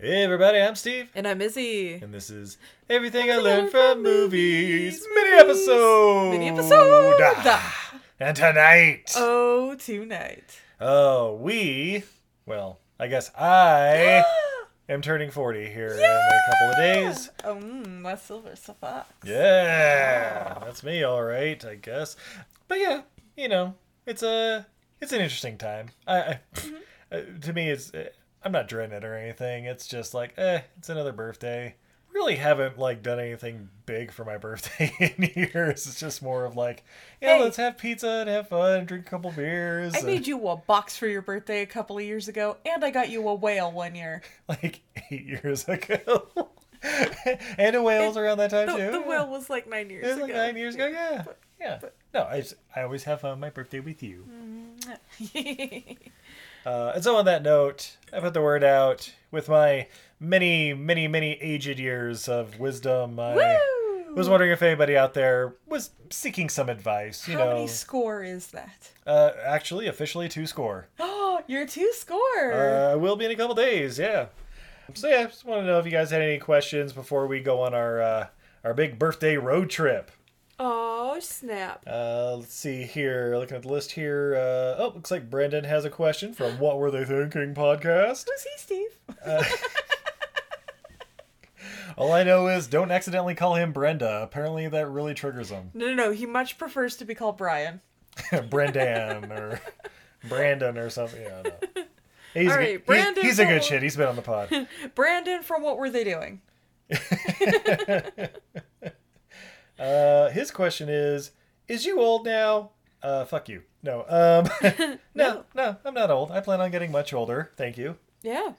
Hey everybody, I'm Steve. And I'm Izzy. And this is Everything I Learned from Movies mini episode. Mini episode. Ah, And tonight, Oh, tonight. oh, we, well, I guess I am turning 40 here in a couple of days. Oh, mm, my silver fox. Yeah, that's me, all right, I guess. But yeah, you know, it's a it's an interesting time. I, I uh, to me, it's uh, I'm not dreading it or anything. It's just like, eh, it's another birthday. Really haven't like done anything big for my birthday in years. It's just more of like, yeah, Hey. let's have pizza and have fun, and drink a couple beers. I and, made you a box for your birthday a couple of years ago, and I got you a whale one year. like eight years ago. and a whales around that time The, too. the whale was like nine years It was ago. like nine years ago. Yeah, yeah. no, I just, I always have fun with my birthday with you. Uh, and so on that note, I put the word out with my many, many, many aged years of wisdom. I Woo! was wondering if anybody out there was seeking some advice. You How know, many score is that? uh, actually, officially two score. Oh, you're two score. Uh, will be in a couple days. Yeah. So yeah, I just want to know if you guys had any questions before we go on our uh, our big birthday road trip. Oh, snap. Uh, let's see here. Looking at the list here. Uh, oh, looks like Brendan has a question from What Were They Thinking podcast. Who's he, Steve? All I know is don't accidentally call him Brenda. Apparently that really triggers him. No, no, no. He much prefers to be called Brian. Brendan or Brandon or something. Yeah, no. He's, All right, good, Brandon he's, he's a good shit. He's been on the pod. Brandon from What Were They Doing? Uh, his question is: Is you old now? Uh, fuck you. No. Um, no, no, I'm not old. I plan on getting much older. Thank you. Yeah.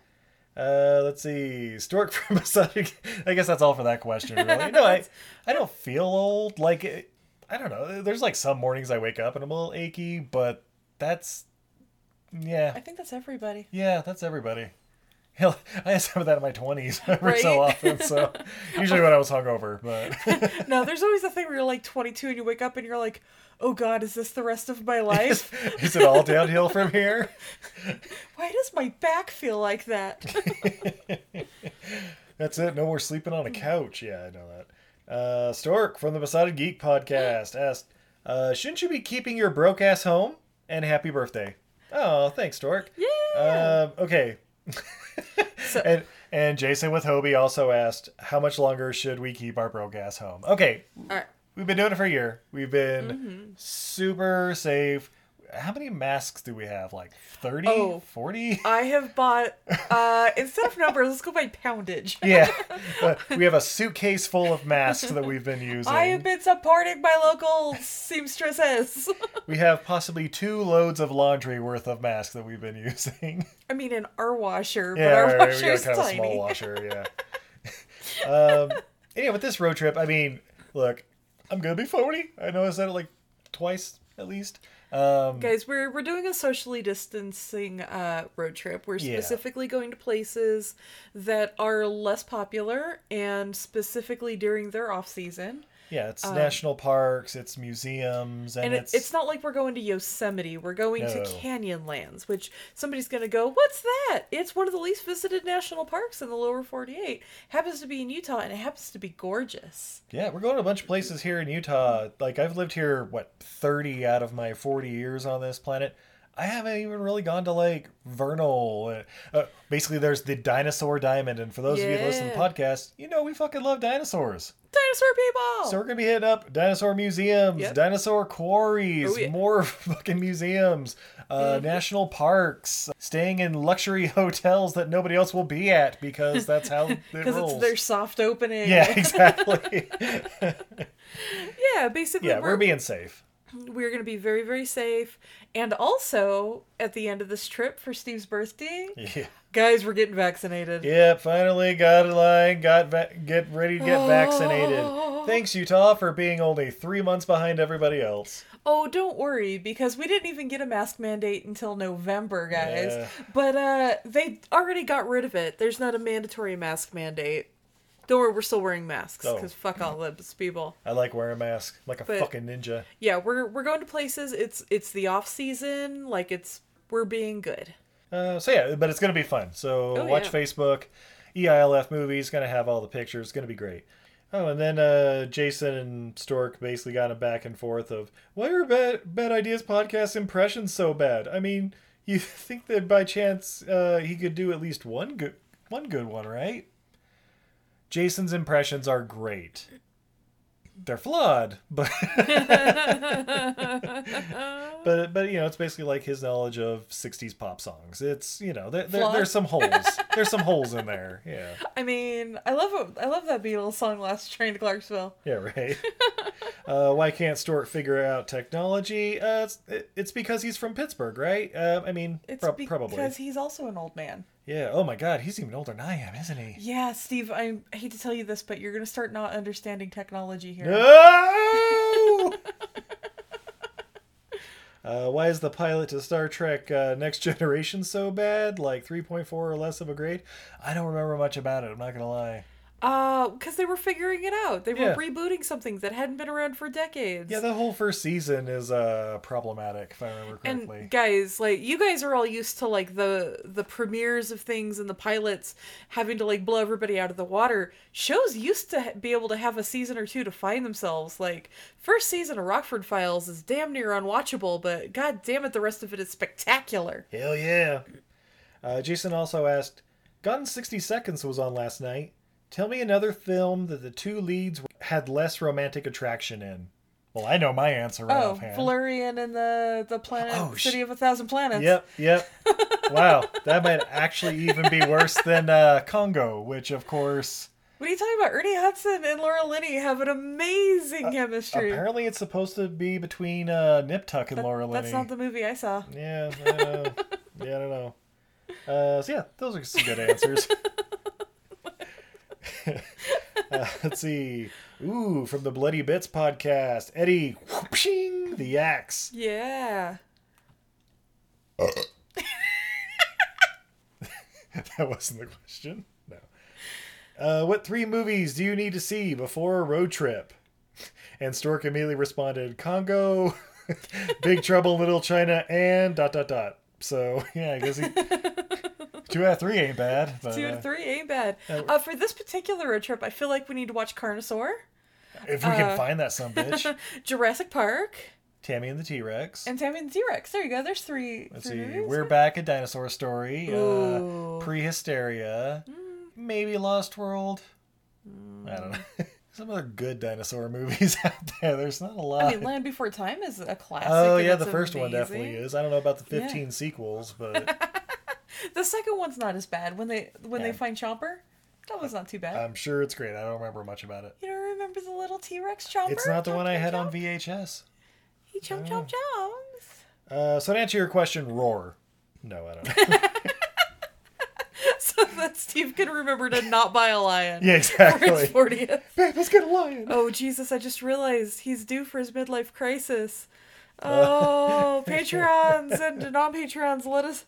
Uh, let's see. Stork from Masonic. I guess that's all for that question, really. No, I, I don't feel old. Like, I don't know. There's like some mornings I wake up and I'm a little achy, but that's, yeah, I think that's everybody. yeah, that's everybody. Hell, I had some of that in my 20s every so often, so usually when I was hungover, but No, there's always a thing where you're like 22 and you wake up and you're like, oh God, is this the rest of my life? is it all downhill from here? Why does my back feel like that? That's it. No more sleeping on a couch. Yeah, I know that. Uh, Stork from the Besotted Geek podcast asked, uh, "Shouldn't you be keeping your broke ass home?" And happy birthday. Oh, thanks, Stork. Yeah. Um, okay. So- and and Jason with Hobie also asked, "How much longer should we keep our broke ass home?" Okay, All right. we've been doing it for a year. We've been Mm-hmm. super safe. How many masks do we have? Like 30? Oh. 40? I have bought, uh, instead of numbers, let's go by poundage. Yeah. Uh, we have a suitcase full of masks that we've been using. I have been supporting my local seamstresses. We have possibly two loads of laundry worth of masks that we've been using. I mean, an R washer, yeah, but our right, right, we got washer's kind of a tiny. small washer, yeah. um, yeah, with this road trip, I mean, look, I'm gonna be 40. I know I said it like twice at least. Um, Guys, we're we're doing a socially distancing uh, road trip. We're Yeah. specifically going to places that are less popular and specifically during their off season. Yeah, it's national parks, it's museums, and, And it, it's, it's not like we're going to Yosemite. We're going to No. Canyonlands, which somebody's going to go, "What's that?" It's one of the least visited national parks in the lower 48. Happens to be in Utah and it happens to be gorgeous. yeah, we're going to a bunch of places here in Utah. Like I've lived here what 30 out of my 40 years on this planet. I haven't even really gone to like Vernal. Uh, basically, there's the dinosaur diamond, and for those of you that listen to the podcast, you know we fucking love dinosaurs. Dinosaur people. So we're gonna be hitting up dinosaur museums, Yep. dinosaur quarries, Oh, yeah. more fucking museums, uh, Mhm. national parks, staying in luxury hotels that nobody else will be at because that's how it because rolls. it's their soft opening. yeah, exactly. yeah, basically, yeah, we're, we're being safe. We're going to be very, very safe. And also, at the end of this trip for Steve's birthday, Yeah. guys, we're getting vaccinated. Yeah, finally got a line, got va- get ready to get vaccinated. Oh. Thanks Utah for being only three months behind everybody else. Oh, don't worry, because we didn't even get a mask mandate until November, guys. Yeah. But uh they already got rid of it. There's not a mandatory mask mandate. Don't worry, we're still wearing masks Oh. because fuck all those people. I like wearing a mask like a But- fucking ninja. Yeah, we're we're going to places. It's it's the off season. Like it's we're being good. Uh, so yeah, but it's gonna be fun. So Oh, watch yeah. Facebook, EILF movies. Gonna have all the pictures. Gonna be great. Oh, and then uh, Jason and Stork basically got a back and forth of why are bad bad ideas podcast impressions so bad? I mean, you think that by chance uh, he could do at least one good one good one, right? Jason's impressions are great. They're flawed, but but but you know it's basically like his knowledge of 60s pop songs it's you know there, there, there's some holes there's some holes in there yeah I mean, I love. I love that Beatles song "Last Train to Clarksville." yeah right uh, why can't Stork figure out technology uh, it's, it- it's because he's from pittsburgh right uh, i mean It's be- probably because he's also an old man. Yeah oh my god he's even older than i am isn't he Yeah, Steve. I, I hate to tell you this, but you're gonna start not understanding technology here. no! Uh, why is the pilot to Star Trek uh, Next Generation so bad? Like 3.4 or less of a grade? I don't remember much about it, I'm not gonna lie. Uh, because they were figuring it out. They were Yeah. rebooting something that hadn't been around for decades. Yeah, the whole first season is uh problematic, if I remember correctly. and guys, like you guys are all used to like the the premieres of things and the pilots having to like blow everybody out of the water. Shows used to be able to have a season or two to find themselves. Like first season of Rockford Files is damn near unwatchable, but god damn it, the rest of it is spectacular. Hell yeah. Uh, Jason also asked, in 60 Seconds was on last night. Tell me another film that the two leads had less romantic attraction in. Well, I know my answer right Oh, offhand. Valerian and the the planet Oh, sh- City of a Thousand Planets. Yep, yep. wow, that might actually even be worse than uh, Congo, which of course What are you talking about? Ernie Hudson and Laura Linney have an amazing chemistry. apparently it's supposed to be between uh, Nip Tuck and That- Laura Linney. That's not the movie I saw. Yeah, I yeah, I don't know. Uh, so yeah, those are some good answers. uh, let's see. Ooh, from the Bloody Bits podcast, Eddie whoopshing the axe. Yeah. that wasn't the question. No. Uh, what three movies do you need to see before a road trip? And Stork immediately responded, Congo, Big Trouble Little China, and dot dot dot. So yeah, I guess he, two out of three ain't bad. But, Two uh, to three ain't bad. Uh, for this particular road trip, I feel like we need to watch Carnosaur, if we can uh, find that some bitch, Jurassic Park, Tammy and the T Rex. and Tammy and the T Rex. There you go. There's three. Let's three see, movies. we're back at Dinosaur Story, uh, Ooh. Mm. Prehysteria, maybe Lost World. I don't know. Some other good dinosaur movies out there. There's not a lot. I mean, Land Before Time is a classic. Oh yeah, the first one definitely is. I don't know about the Yeah. 15 sequels, but The second one's not as bad. When they when Yeah. they find Chomper, that was not too bad. I'm sure it's great. I don't remember much about it. you don't remember the little T Rex Chomper? It's not the Chomp, one I had chomp? on VHS. He chomp chomp chomps. Uh, so to answer your question, Roar. No, I don't know. so that Steve can remember to not buy a lion. yeah, For exactly. his 40th. Babe, let's get a lion. Oh Jesus! I just realized he's due for his midlife crisis. Oh, patrons and non-patrons, let us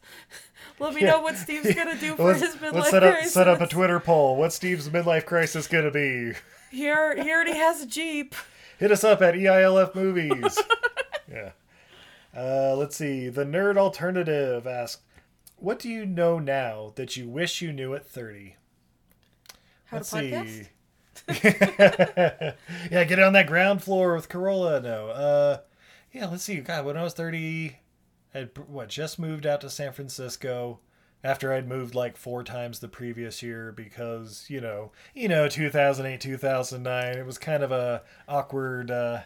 let me Yeah. know what Steve's gonna do for let's, his midlife let's set up crisis. set up a Twitter poll. What's Steve's midlife crisis gonna be? He, al- he already has a jeep. Hit us up at EILF Movies. yeah. Uh, let's see. The Nerd Alternative asks, "What do you know now that you wish you knew at 30?" How Let's to podcast? see. yeah, get on that ground floor with Carolla. No. Uh, yeah, let's see. God, when I was 30, I'd what just moved out to San Francisco after I'd moved like four times the previous year because you know you know 2008 2009 it was kind of a awkward uh,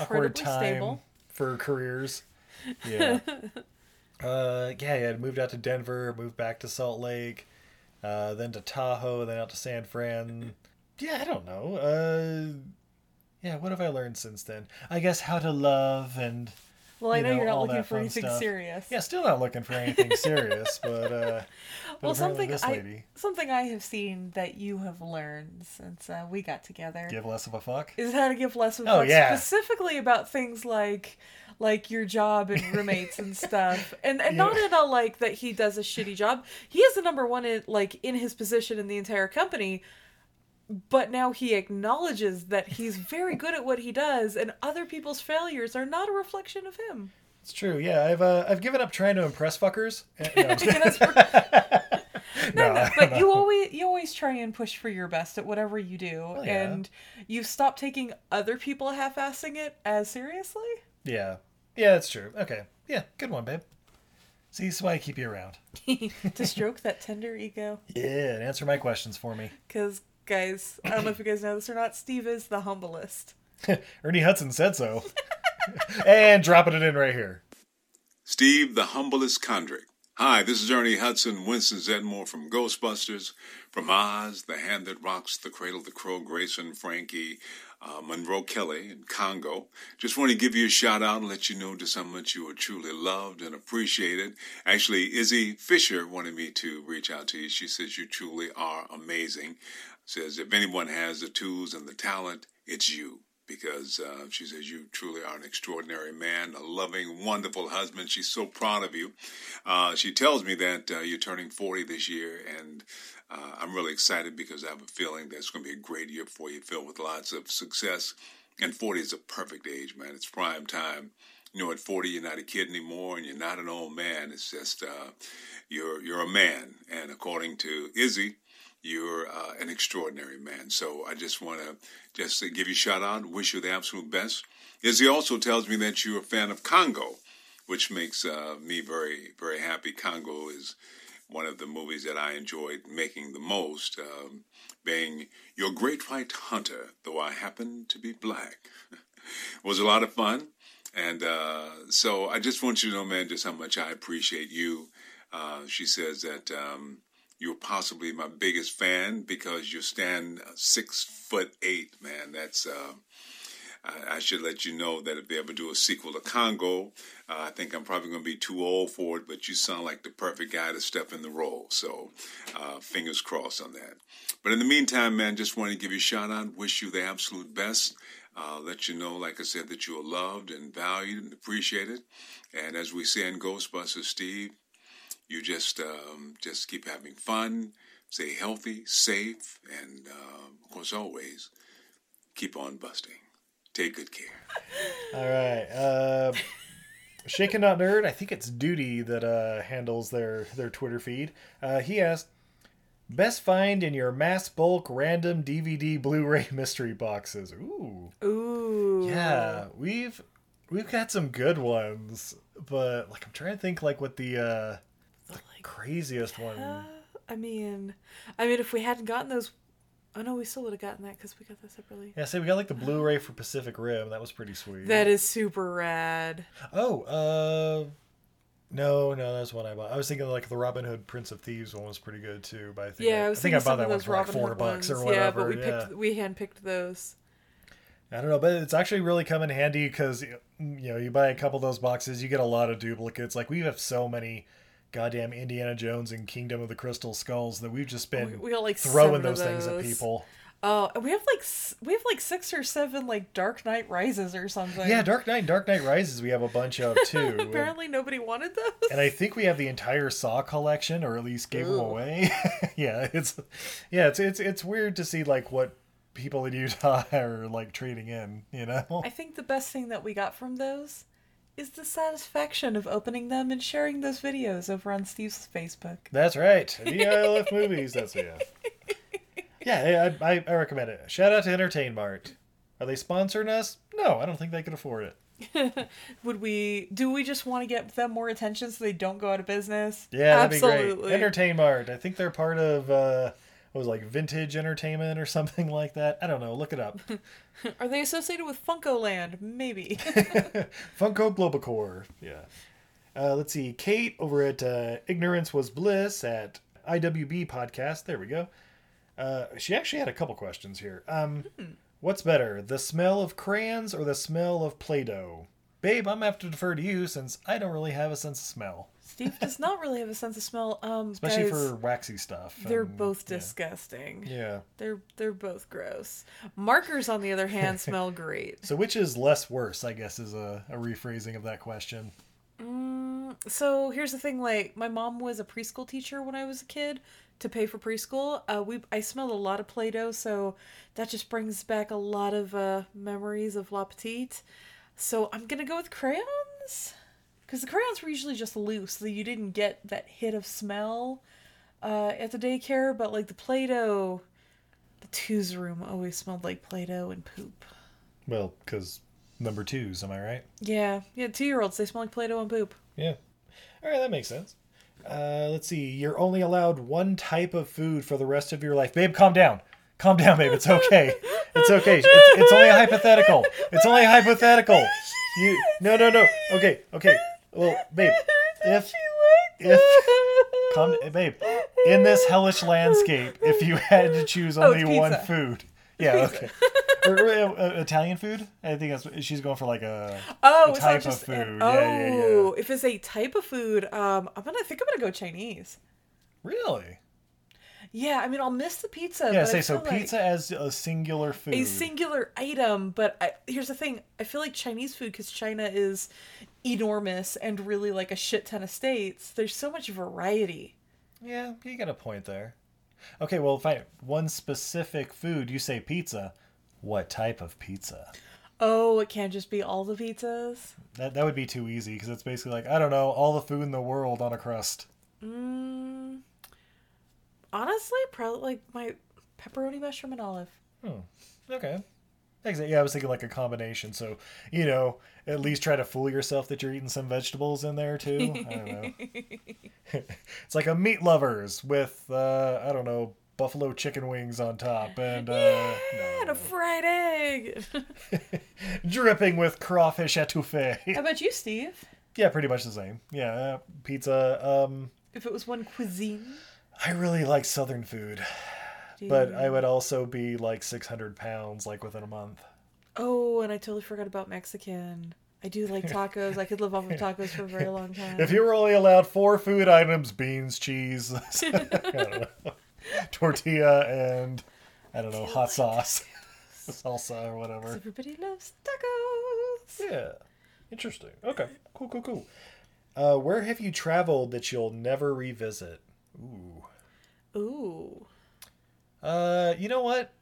awkward time stable. for careers. Yeah. uh, yeah, yeah. I'd moved out to Denver, moved back to Salt Lake, uh, then to Tahoe, then out to San Fran. Yeah, I don't know. Uh, yeah, what have I learned since then? I guess how to love and Well, I you know, know, you're not looking for anything stuff. serious. yeah, still not looking for anything serious, but uh, but well, something I something I have seen that you have learned since uh, we got together give less of a fuck. is how to give less of a Oh, fuck, yeah. specifically about things like like your job and roommates and stuff and and Yeah. not in a like that he does a shitty job he is the number one in like in his position in the entire company but now he acknowledges that he's very good at what he does and other people's failures are not a reflection of him It's true. Yeah, I've uh, I've given up trying to impress fuckers. Eh, no, I'm just kidding. No, no, but you always you always try and push for your best at whatever you do Oh, yeah. and you've stopped taking other people half-assing it as seriously Yeah. Yeah, that's true. Okay. Yeah, good one, babe. See, this is why I keep you around. to stroke that tender ego. Yeah, and answer my questions for me. Because, guys, I don't know if you guys know this or not, Steve is the humblest. Ernie Hudson said so. and dropping it in right here. Steve, the humblest Condrick. Hi, this is Ernie Hudson, Winston Zeddemore from Ghostbusters, from Oz, The Hand That Rocks, The Cradle, The Crow, Grace and Frankie, uh, Munro Kelly, and Congo. Just want to give you a shout out and let you know just how much you are truly loved and appreciated. Actually, Izzy Fisher wanted me to reach out to you. She says you truly are amazing. Says if anyone has the tools and the talent, it's you because uh, she says you truly are an extraordinary man, a loving, wonderful husband. She's so proud of you. Uh, she tells me that uh, you're turning 40 this year, and uh, I'm really excited because I have a feeling that it's going to be a great year for you, filled with lots of success. And 40 is a perfect age, man. It's prime time. You know, at 40, you're not a kid anymore, and you're not an old man. It's just uh, you're you're a man, and according to Izzy, you're uh, an extraordinary man. So I just want to just give you a shout out, wish you the absolute best. Izzy also tells me that you're a fan of Congo, which makes uh, me very, very happy. Congo is one of the movies that I enjoyed making the most, um, being Your Great White Hunter, though I happen to be black. was a lot of fun. And uh, so I just want you to know, man, just how much I appreciate you. Uh, she says that um, you're possibly my biggest fan because you stand six foot eight, man. That's uh, I, I should let you know that if they ever do a sequel to Congo, uh, I think I'm probably going to be too old for it. But you sound like the perfect guy to step in the role. So uh, fingers crossed on that. But in the meantime, man, just want to give you a shout out. Wish you the absolute best. Uh, let you know, like I said, that you are loved and valued and appreciated. And as we say in Ghostbusters, Steve, you just um, just keep having fun, stay healthy, safe, and uh, of course, always keep on busting. Take good care. All right. Uh, Shaken Not Nerd, I think it's Duty that uh, handles their, their Twitter feed. Uh, he asked, Best find in your mass bulk random DVD Blu-ray mystery boxes. Ooh. Ooh. Yeah, we've we've got some good ones, but like I'm trying to think like what the uh the craziest one. Uh, I mean, I mean, if we hadn't gotten those, oh no, we still would have gotten that because we got that separately. Yeah, say we got like the Blu-ray for Pacific Rim. That was pretty sweet. That is super rad. Oh, uh, no, no, that's one I bought. I was thinking like the Robin Hood Prince of Thieves one was pretty good too. But I think Yeah, I I, think I bought that one for like four Hood bucks ones. or whatever. Yeah, but we yeah. picked we handpicked those. I don't know, but it's actually really come in handy because you know you buy a couple of those boxes, you get a lot of duplicates. Like we have so many goddamn Indiana Jones and Kingdom of the Crystal Skulls that we've just been We- we got, like, throwing seven those things at people. Oh, and we have like we have like six or seven like Dark Knight Rises or something. Yeah, Dark Knight, Dark Knight Rises, we have a bunch of too. and, Apparently, nobody wanted those. and I think we have the entire Saw collection, or at least gave them away. yeah, it's yeah, it's it's it's weird to see like what people in Utah are like trading in. You know, I think the best thing that we got from those is the satisfaction of opening them and sharing those videos over on Steve's Facebook. That's right. DILF movies. That's yeah. Yeah, I, I, I recommend it. Shout out to Entertainmart. Are they sponsoring us? No, I don't think they could afford it. Would we? Do we just want to get them more attention so they don't go out of business? Yeah, that'd be great. Entertainmart. I think they're part of uh what was it, like vintage entertainment or something like that. I don't know. Look it up. Are they associated with Funko Land? Maybe. Funko Globacore. Yeah. Uh, let's see. Kate over at uh, Ignorance Was Bliss at IWB Podcast. There we go. Uh, she actually had a couple questions here. Um, hmm. What's better, the smell of crayons or the smell of Play Doh? Babe, I'm going to have to defer to you since I don't really have a sense of smell. Steve does not really have a sense of smell. Um, Especially guys, for waxy stuff. They're both disgusting. Yeah. They're they're both gross. Markers, on the other hand, smell great. So which is less worse? I guess is a, a rephrasing of that question. Mm, so here's the thing: like my mom was a preschool teacher when I was a kid, to pay for preschool. Uh, we I smelled a lot of Play-Doh, so that just brings back a lot of uh, memories of La Petite. So I'm gonna go with crayons, because the crayons were usually just loose, so you didn't get that hit of smell uh, at the daycare. But like the Play-Doh, the twos room always smelled like Play-Doh and poop. Well, because number twos, am I right? Yeah, yeah. Two year olds they smell like Play-Doh and poop. Yeah. All right, that makes sense. Uh, let's see. You're only allowed one type of food for the rest of your life. Babe, calm down. Calm down, babe. It's okay. It's okay. It's, it's only a hypothetical. It's only a hypothetical. You no no no. Okay okay. Well, babe, if if come babe, in this hellish landscape, if you had to choose oh, only oh, one food, yeah, okay. or, or, uh, Italian food. I think that's she's going for like a, oh, a type of food. An, oh, yeah, yeah, yeah. if it's a type of food, um, I'm gonna I think I'm gonna go Chinese. Really? Yeah, I mean, I'll miss the pizza. Yeah, say so. Pizza like as a singular food, a singular item. But I, here's the thing: I feel like Chinese food because China is enormous and really like a shit ton of states. There's so much variety. Yeah, you got a point there. Okay, well, fine. One specific food, you say pizza. What type of pizza? Oh, it can't just be all the pizzas? That, that would be too easy because it's basically like, I don't know, all the food in the world on a crust. Mm, honestly, probably like my pepperoni, mushroom, and olive. Hmm. Okay. Exactly. Yeah, I was thinking like a combination. So, you know, at least try to fool yourself that you're eating some vegetables in there too. I don't know. it's like a meat lovers with uh, I don't know buffalo chicken wings on top and uh, yeah, no. and a fried egg, dripping with crawfish etouffee. How about you, Steve? Yeah, pretty much the same. Yeah, uh, pizza. Um, if it was one cuisine, I really like Southern food, but I would also be like 600 pounds like within a month. Oh, and I totally forgot about Mexican. I do like tacos. I could live off of tacos for a very long time. If you were only allowed four food items beans, cheese, tortilla, and I don't know, hot like sauce, salsa, or whatever. Everybody loves tacos. Yeah. Interesting. Okay. Cool, cool, cool. Uh, where have you traveled that you'll never revisit? Ooh. Ooh. Uh, you know what?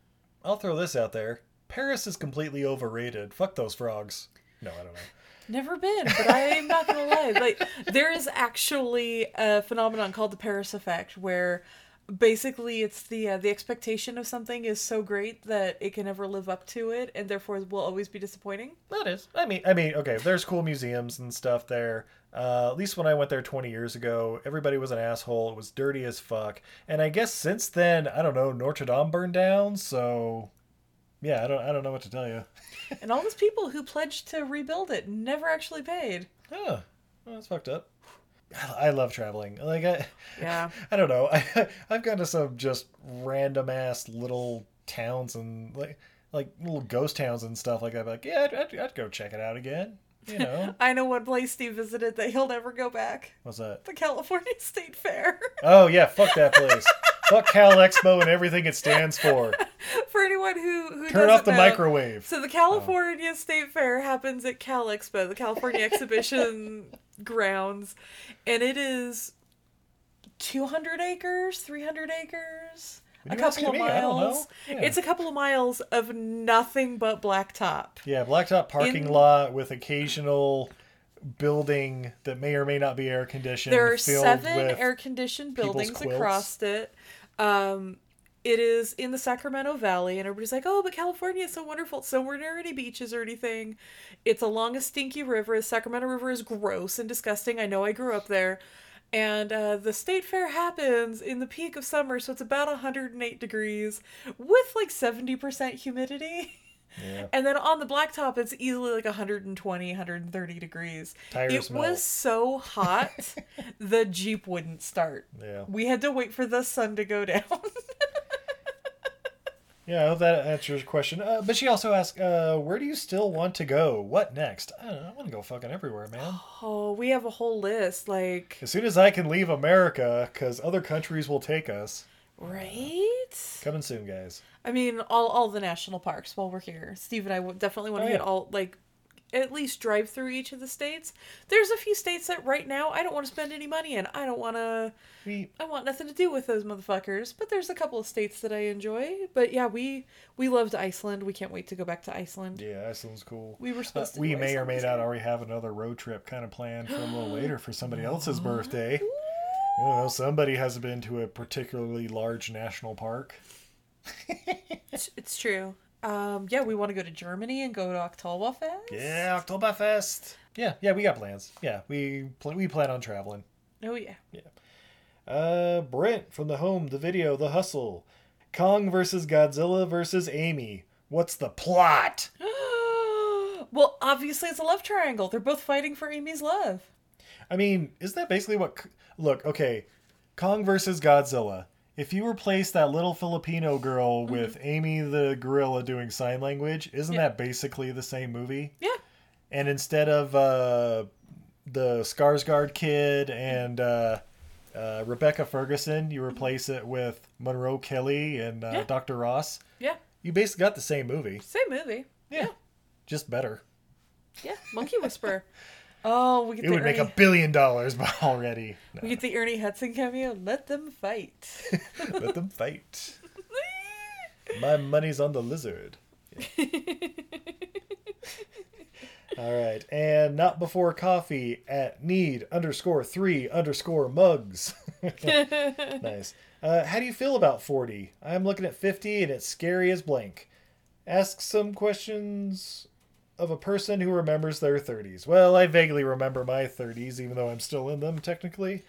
I'll throw this out there. Paris is completely overrated. Fuck those frogs. No, I don't know. Never been, but I'm not gonna lie. Like there is actually a phenomenon called the Paris effect, where basically it's the uh, the expectation of something is so great that it can never live up to it, and therefore will always be disappointing. That is. I mean, I mean, okay, there's cool museums and stuff there. Uh, at least when I went there 20 years ago, everybody was an asshole. It was dirty as fuck. And I guess since then, I don't know, Notre Dame burned down, so yeah, I don't I don't know what to tell you. and all those people who pledged to rebuild it never actually paid. Oh, well, that's fucked up. I love traveling. Like I, yeah, I don't know. I I've gone to some just random ass little towns and like like little ghost towns and stuff like that. Like yeah, I'd, I'd, I'd go check it out again. You know. I know one place Steve visited that he'll never go back. What's that? The California State Fair. Oh yeah, fuck that place. Fuck Cal Expo and everything it stands for. For anyone who who turn off the know, microwave. So the California oh. State Fair happens at Cal Expo, the California Exhibition grounds, and it is two hundred acres, three hundred acres a couple of miles. Yeah. It's a couple of miles of nothing but blacktop. Yeah, blacktop parking In... lot with occasional building that may or may not be air conditioned. There are seven air conditioned buildings across it. Um, It is in the Sacramento Valley, and everybody's like, "Oh, but California is so wonderful. It's nowhere near any beaches or anything. It's along a stinky river. The Sacramento River is gross and disgusting. I know. I grew up there." And uh, the state fair happens in the peak of summer, so it's about 108 degrees with like 70% humidity. Yeah. And then on the blacktop, it's easily like 120, 130 degrees. Tires it melt. was so hot, the Jeep wouldn't start. Yeah. We had to wait for the sun to go down. Yeah, I hope that answers your question. Uh, but she also asked, uh, where do you still want to go? What next? I don't know. I want to go fucking everywhere, man. oh, we have a whole list. Like, As soon as I can leave America, because other countries will take us. right? Coming soon, guys. I mean, all all the national parks while we're here. Steve and I definitely want to Oh, hit yeah. all like at least drive through each of the states. There's a few states that right now I don't want to spend any money in. I don't want to. We I want nothing to do with those motherfuckers. But there's a couple of states that I enjoy. But yeah, we we loved Iceland. We can't wait to go back to Iceland. yeah, Iceland's cool. We were Uh, supposed to. we may or may not already have another road trip kind of planned for a little later for somebody else's birthday. I don't know. Somebody has been to a particularly large national park. It's, it's true. Um, yeah, we want to go to Germany and go to Oktoberfest. Yeah, Oktoberfest. Yeah, yeah, we got plans. Yeah, we pl- we plan on traveling. Oh yeah. yeah. Uh, Brent from the home, the video, the hustle. Kong versus Godzilla versus Amy. What's the plot? well, obviously it's a love triangle. They're both fighting for Amy's love. I mean, isn't that basically what? Look, okay, Kong versus Godzilla. If you replace that little Filipino girl with Amy the gorilla doing sign language, isn't Yeah. that basically the same movie? Yeah. And instead of uh, the Skarsgård kid and uh, uh, Rebecca Ferguson, you replace it with Munro Kelly and uh, Yeah. Dr. Ross. Yeah. You basically got the same movie. Same movie. Yeah. Just better. Yeah. Monkey Whisperer. oh, we get It the would make a billion dollars already. No, we get the Ernie Hudson cameo. Let them fight. let them fight. My money's on the lizard. All right, and not before coffee at need underscore three underscore mugs. nice. Uh, how do you feel about 40? I'm looking at 50 and it's scary as blank. Ask some questions of a person who remembers their 30s. Well, I vaguely remember my 30s, even though I'm still in them technically.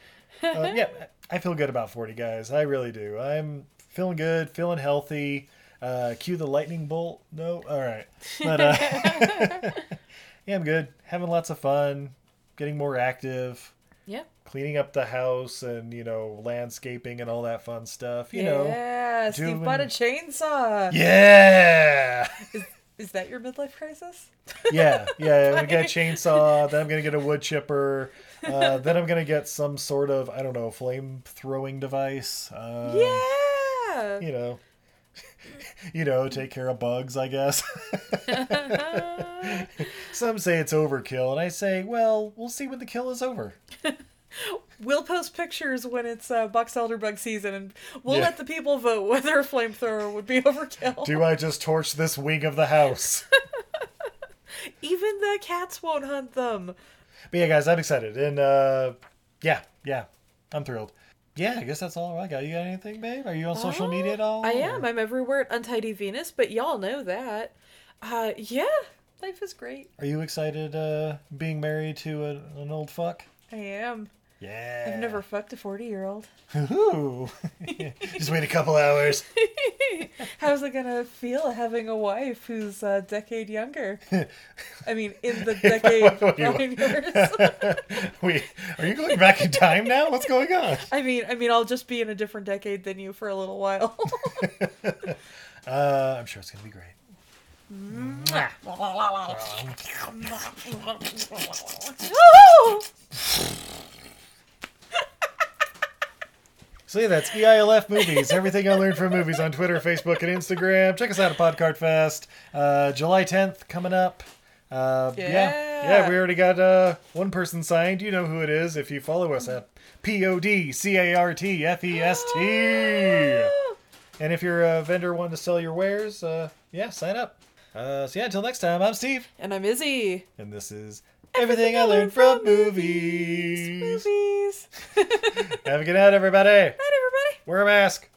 Uh, yeah, I feel good about 40, guys. I really do. I'm feeling good, feeling healthy. Uh, cue the lightning bolt. No, all right. But uh, yeah, I'm good. Having lots of fun, getting more active yeah. cleaning up the house and you know landscaping and all that fun stuff you know yeah. Steve doing- bought a chainsaw. yeah Is that your midlife crisis? yeah yeah i'm gonna get a chainsaw then i'm gonna get a wood chipper uh, then i'm gonna get some sort of i don't know flame throwing device uh, yeah. you know you know take care of bugs i guess some say it's overkill and i say well we'll see when the kill is over We'll post pictures when it's uh, box elder bug season, and we'll Yeah. let the people vote whether a flamethrower would be overkill. do i just torch this wing of the house Even the cats won't hunt them. But yeah, guys, I'm excited, and uh, yeah, yeah, I'm thrilled. Yeah, I guess that's all I got. You got anything, babe? Are you on social media at all? I or- am. I'm everywhere at Untidy Venus, but y'all know that. Uh, yeah, life is great. Are you excited uh, being married to a, an old fuck? I am. Yeah. I've never fucked a 40 year old. Ooh. Just wait a couple hours. How's it gonna feel having a wife who's a decade younger? I mean, in the decade behind yours. Wait, are you going back in time now? What's going on? I mean, I mean, I'll just be in a different decade than you for a little while. Uh, I'm sure it's gonna be great. So yeah, that's E EILF Movies. Everything I learned from movies on Twitter, Facebook, and Instagram. Check us out at Podcart Fest. Uh, July 10th coming up. Uh, yeah. yeah, Yeah. we already got uh, one person signed. You know who it is if you follow us at P O D C A R T F E S T. And if you're a vendor wanting to sell your wares, uh, yeah, sign up. Uh, so yeah, until next time, I'm Steve, and I'm Izzy. and this is Everything I Learned from Movies. Movies. Have a good night, everybody. Night, everybody. Wear a mask.